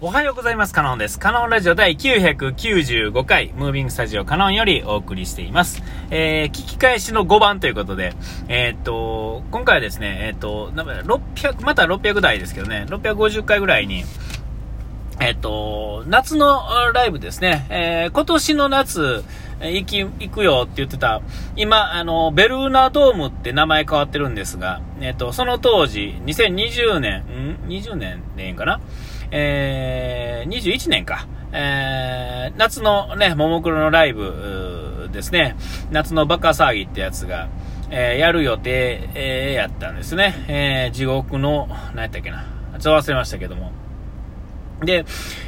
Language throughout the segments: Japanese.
おはようございます。カノンです。カノンラジオ第995回、ムービングスタジオカノンよりお送りしています。えー、聞き返しの5番ということで、えー、っと、今回はですね、えー、っと、600、また600台ですけどね、650回ぐらいに、えっと、夏のライブですね、えー、今年の夏、行き、行くよって言ってた、今、あの、ベルーナドームって名前変わってるんですが、えっと、その当時、2020年、ん ?20 年でいいんかな？えー、21年か、えー、夏のね、ももクロのライブですね、夏のバカ騒ぎってやつが、えー、やる予定、えー、やったんですね。えー、地獄の、何やったっけな。ちょっと忘れましたけども。で、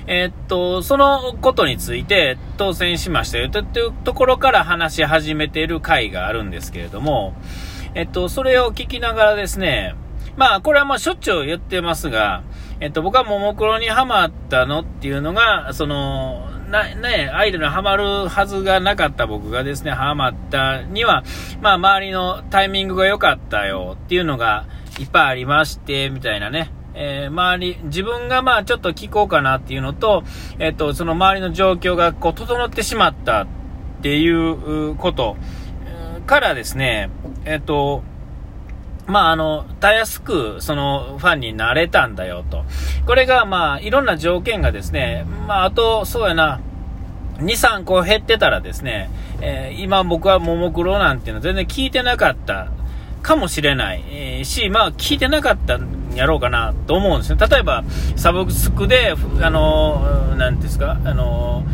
えー、っと、そのことについて当選しましたよというところから話し始めている回があるんですけれども、えっと、それを聞きながらですね、まあ、これはまあしょっちゅう言ってますが、えっと、僕はももクロにハマったのっていうのが、その、な、ね、アイドルにハマるはずがなかった僕がですね、ハマったには、まあ、周りのタイミングが良かったよっていうのがいっぱいありまして、みたいなね。えー、周り、自分がまあちょっと聞こうかなっていうのと、えっと、その周りの状況がこう整ってしまったっていうことからですね、えっと、まあ、あの、たやすく、その、ファンになれたんだよと。これが、まあ、いろんな条件がですね、まあ、あと、そうやな、2、3個減ってたらですね、えー、今僕はももクロなんていうのは全然聞いてなかったかもしれない、えー、し、まあ、聞いてなかったんやろうかなと思うんですね。例えば、サブスクで、あの、なんですか、あの、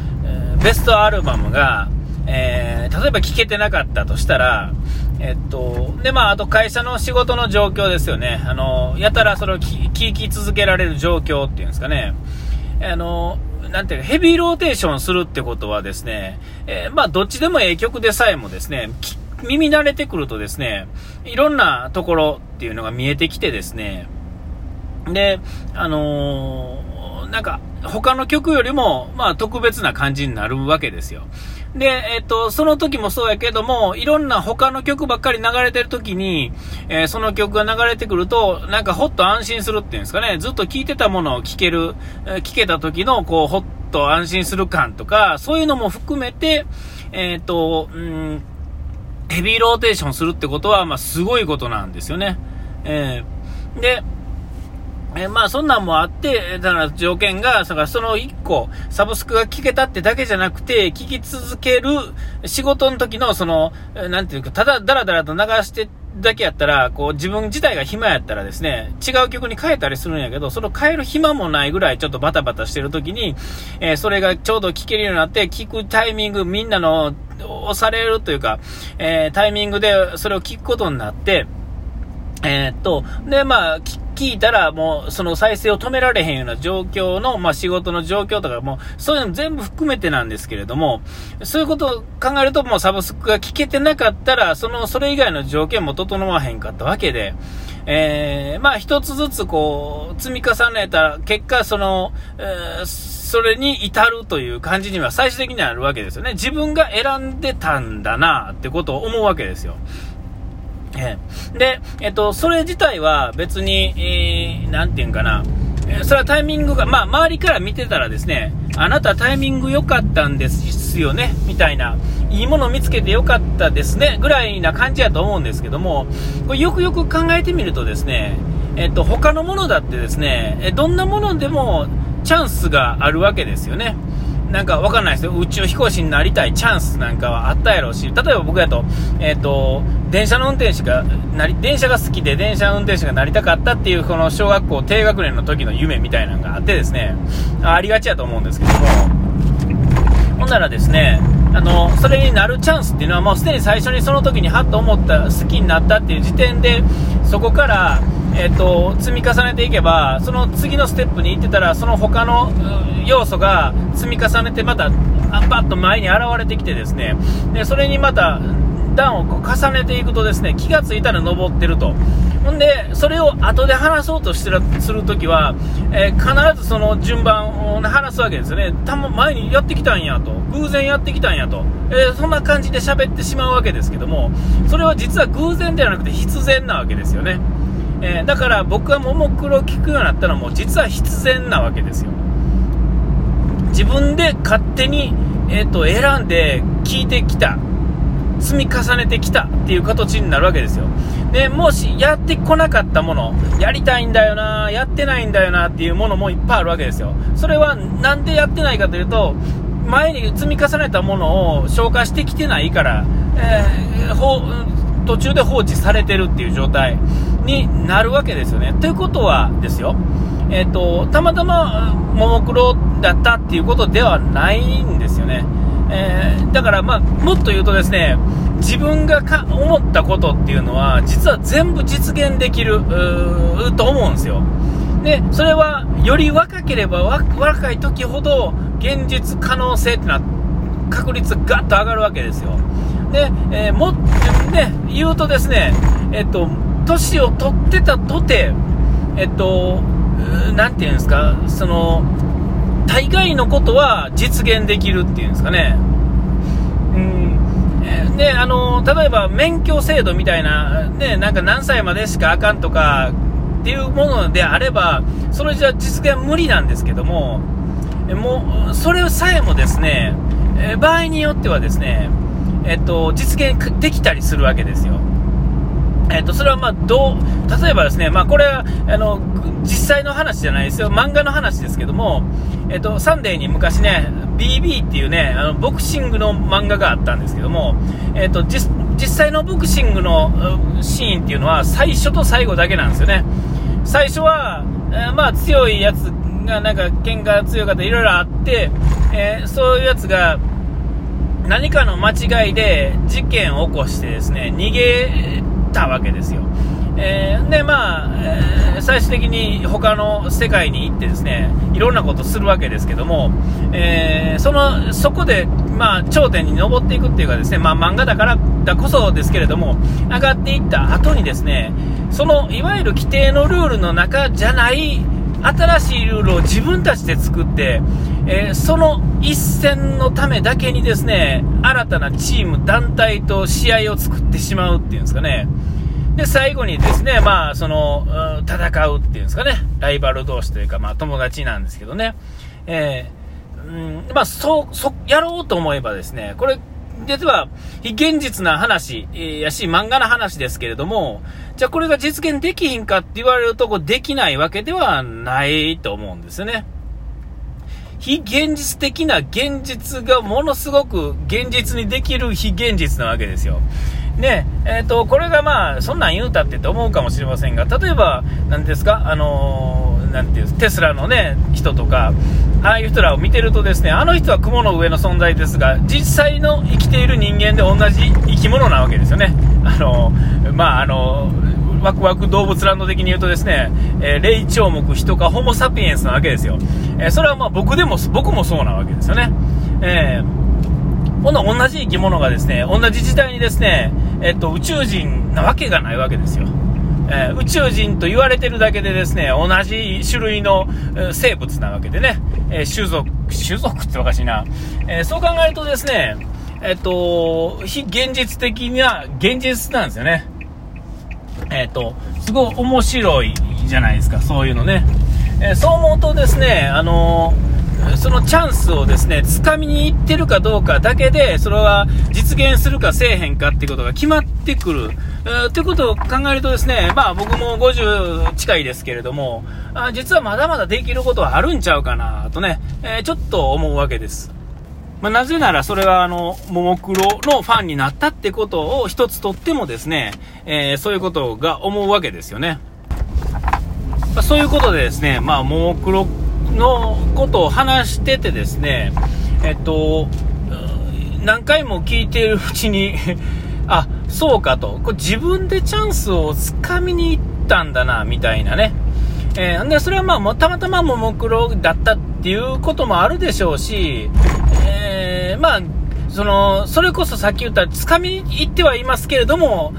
ベストアルバムが、えー、例えば聞けてなかったとしたら、えっと、で、まあ、あと会社の仕事の状況ですよね。あの、やたらそれを聞き続けられる状況っていうんですかね。あの、なんていうか、ヘビーローテーションするってことはですね、えー、まあ、どっちでもええ曲でさえもですね、耳慣れてくるとですね、いろんなところっていうのが見えてきてですね、で、あのー、なんか、他の曲よりも、まあ、特別な感じになるわけですよ。で、えっと、その時もそうやけども、いろんな他の曲ばっかり流れてる時に、えー、その曲が流れてくると、なんかほっと安心するっていうんですかね、ずっと聴いてたものを聴ける、えー、聴けた時の、こう、ほっと安心する感とか、そういうのも含めて、えっと、うん、ヘビーローテーションするってことは、まあ、すごいことなんですよね。えー、で、えまあそんなんもあって、だから条件が、その1個、サブスクが聞けたってだけじゃなくて、聞き続ける仕事の時の、その、なんていうか、ただダラダラと流してだけやったら、こう自分自体が暇やったらですね、違う曲に変えたりするんやけど、その変える暇もないぐらいちょっとバタバタしてる時に、えー、それがちょうど聞けるようになって、聞くタイミング、みんなの押されるというか、えー、タイミングでそれを聞くことになって、えー、っと、で、まあ、聞いたら、もう、その再生を止められへんような状況の、まあ、仕事の状況とかも、そういうの全部含めてなんですけれども、そういうことを考えると、もうサブスクが聞けてなかったら、その、それ以外の条件も整わへんかったわけで、えー、まあ、一つずつこう、積み重ねた結果、その、えー、それに至るという感じには最終的にはあるわけですよね。自分が選んでたんだなってことを思うわけですよ。えー、で、えっと、それ自体は別に、えー、なんていうんかな、えそれはタイミングが、まあ、周りから見てたらですね、あなたタイミング良かったんですよね、みたいな、いいもの見つけて良かったですね、ぐらいな感じやと思うんですけども、これよくよく考えてみるとですね、えっと、他のものだってですね、どんなものでもチャンスがあるわけですよね。なんかわかんないですよ。宇宙飛行士になりたいチャンスなんかはあったやろうし、例えば僕やと、えっ、ー、と、電車の運転手が、なり、電車が好きで電車の運転手がなりたかったっていう、この小学校低学年の時の夢みたいなのがあってですね、ありがちやと思うんですけども、ほんならですね、あの、それになるチャンスっていうのはもうすでに最初にその時にハッと思った、好きになったっていう時点で、そこから、えっと、積み重ねていけば、その次のステップに行ってたら、その他の要素が積み重ねて、また、パッと前に現れてきてですね、で、それにまた、段を重ねていくとですね、気がついたら登ってると。ほんで、それを後で話そうとしてるするときは、えー、必ずその順番を話すわけですよね。たま、前にやってきたんやと。偶然やってきたんやと。えー、そんな感じで喋ってしまうわけですけども、それは実は偶然ではなくて必然なわけですよね。えー、だから僕がももクロを聞くようになったのも実は必然なわけですよ。自分で勝手に、えっ、と、選んで聞いてきた。積み重ねてきたっていう形になるわけですよ。で、もしやってこなかったもの、やりたいんだよな、やってないんだよなっていうものもいっぱいあるわけですよ。それはなんでやってないかというと、前に積み重ねたものを消化してきてないから、えー、途中で放置されてるっていう状態になるわけですよね。ということはですよ、えっ、ー、と、たまたまももクロだったっていうことではないんですよね。えー、だから、まあ、もっと言うとですね、自分がか思ったことっていうのは、実は全部実現できると思うんですよ。で、それは、より若ければ若い時ほど、現実可能性っていうのは、確率がガッと上がるわけですよ。で、えー、も、で、言うとですね、えっと、年を取ってたとて、えっと、なんていうんですか、その、大概のことは実現できるっていうんですかね。で、あの、例えば免許制度みたいな、ね、なんか何歳までしかあかんとかっていうものであれば、それじゃ実現無理なんですけども、もう、それさえもですね、場合によってはですね、えっと、実現できたりするわけですよ。えっと、それはま、どう、例えばですね、まあ、これは、あの、実際の話じゃないですよ。漫画の話ですけども、えっと、サンデーに昔ね、BB っていうね、あの、ボクシングの漫画があったんですけども、えっと、実、際のボクシングのシーンっていうのは、最初と最後だけなんですよね。最初は、えー、まあ、強いやつが、なんか、喧嘩強い方いろいろあって、えー、そういうやつが、何かの間違いで事件を起こしてですね、逃げたわけですよ。えー、で、まあ、えー、最終的に他の世界に行ってですね、いろんなことするわけですけども、えー、その、そこで、まあ、頂点に登っていくっていうかですね、まあ、漫画だからだこそですけれども、上がっていった後にですね、その、いわゆる規定のルールの中じゃない、新しいルールを自分たちで作って、えー、その一戦のためだけにですね、新たなチーム、団体と試合を作ってしまうっていうんですかね。で、最後にですね、まあ、その、戦うっていうんですかね。ライバル同士というか、まあ、友達なんですけどね。えー、うん、まあ、そう、そ、やろうと思えばですね、これ、実は、非現実な話、え、やし、漫画の話ですけれども、じゃあこれが実現できひんかって言われると、こできないわけではないと思うんですよね。非現実的な現実がものすごく現実にできる非現実なわけですよ。で、えっ、ー、と、これがまあ、そんなん言うたってと思うかもしれませんが、例えば、何ですか、あのー、なんていう、テスラのね、人とか、ああいう人らを見てるとですね、あの人は雲の上の存在ですが、実際の生きている人間で同じ生き物なわけですよね。あのー、まあ、あのワクワク動物ランド的に言うとですね、えー、霊長目人かホモサピエンスなわけですよ。えー、それはまあ僕でも、僕もそうなわけですよね。えー、ほん同じ生き物がですね、同じ時代にですね、えっと、宇宙人なわけがないわけですよ。えー、宇宙人と言われてるだけでですね、同じ種類の、えー、生物なわけでね、えー、種族、種族っておかしいな。えそう考えるとですね、えっと、非現実的な現実なんですよね。えっ、と、すごい面白いじゃないですか、そういうのね。えー、そう思うとですね、あのー、そのチャンスをですね、掴みに行ってるかどうかだけで、それは実現するかせえへんかってことが決まってくる。えー、ということを考えるとですね、まあ僕も50近いですけれども、あ実はまだまだできることはあるんちゃうかなとね、えちょっと思うわけです。まあ、なぜならそれはあの、ももクロのファンになったってことを一つとってもですね、えー、そういうことが思うわけですよね。まあ、そういうことでですね、まあ、ももクロのことを話しててですね、えっと、何回も聞いているうちに あ、そうかと、これ自分でチャンスをつかみに行ったんだな、みたいなね。えー、で、それはまあ、たまたまももクロだったっていうこともあるでしょうしえ、まあ、その、それこそさっき言った、つかみに行ってはいますけれども、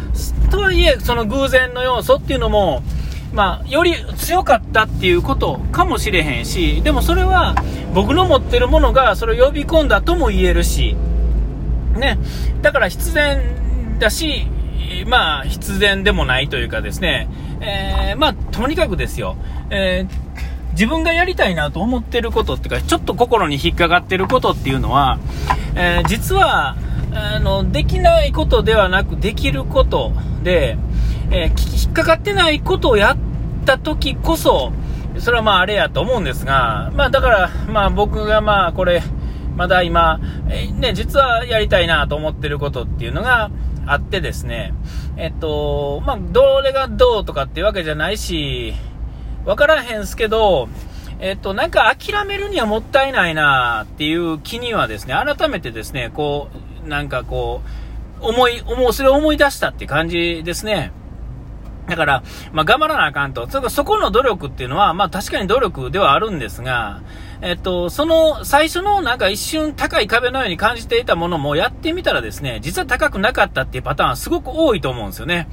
とはいえ、その偶然の要素っていうのも、まあ、より強かったっていうことかもしれへんし、でもそれは僕の持ってるものがそれを呼び込んだとも言えるし、ね、だから必然だし、まあ、必然でもないというかですね、えー、まあ、とにかくですよ、えー自分がやりたいなと思ってることっていうか、ちょっと心に引っかかってることっていうのは、えー、実は、あの、できないことではなく、できることで、えー、引っかかってないことをやった時こそ、それはまああれやと思うんですが、まあだから、まあ僕がまあこれ、まだ今、ね、実はやりたいなと思ってることっていうのがあってですね、えっと、まあどれがどうとかっていうわけじゃないし、わからへんすけど、えっと、なんか諦めるにはもったいないなっていう気にはですね、改めてですね、こう、なんかこう、思い、思う、それを思い出したって感じですね。だから、まあ、頑張らなあかんと。そこの努力っていうのは、まあ、確かに努力ではあるんですが、えっと、その最初のなんか一瞬高い壁のように感じていたものもやってみたらですね、実は高くなかったっていうパターンはすごく多いと思うんですよね。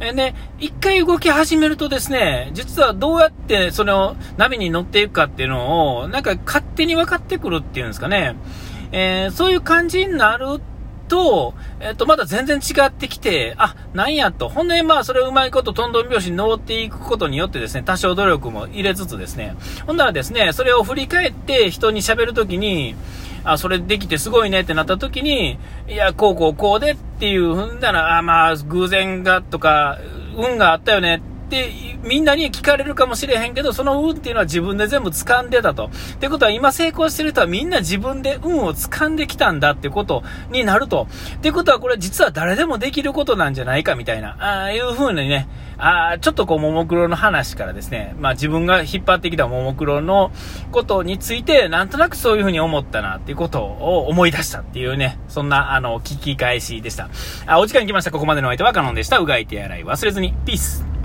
えね、一回動き始めるとですね、実はどうやってその波に乗っていくかっていうのを、なんか勝手に分かってくるっていうんですかね。えー、そういう感じになるってと、えっ、と、まだ全然違ってきて、あ、なんやと。ほんで、まあ、それをうまいこと、トントン拍子に登っていくことによってですね、多少努力も入れつつですね、ほんならですね、それを振り返って人に喋るときに、あ、それできてすごいねってなったときに、いや、こうこうこうでっていうふんだら、あ、まあ、偶然がとか、運があったよねってってみんなに聞かれるかもしれへんけど、その運っていうのは自分で全部掴んでたと。ってことは今成功してる人はみんな自分で運を掴んできたんだってことになると。ってことはこれ実は誰でもできることなんじゃないかみたいな、ああいう風にね、ああちょっとこう、ももクロの話からですね、まあ自分が引っ張ってきたももクロのことについて、なんとなくそういう風に思ったなっていうことを思い出したっていうね、そんな、あの、聞き返しでした。あ、お時間来ました。ここまでのお相手はカノンでした。うがいて洗い忘れずに。ピース。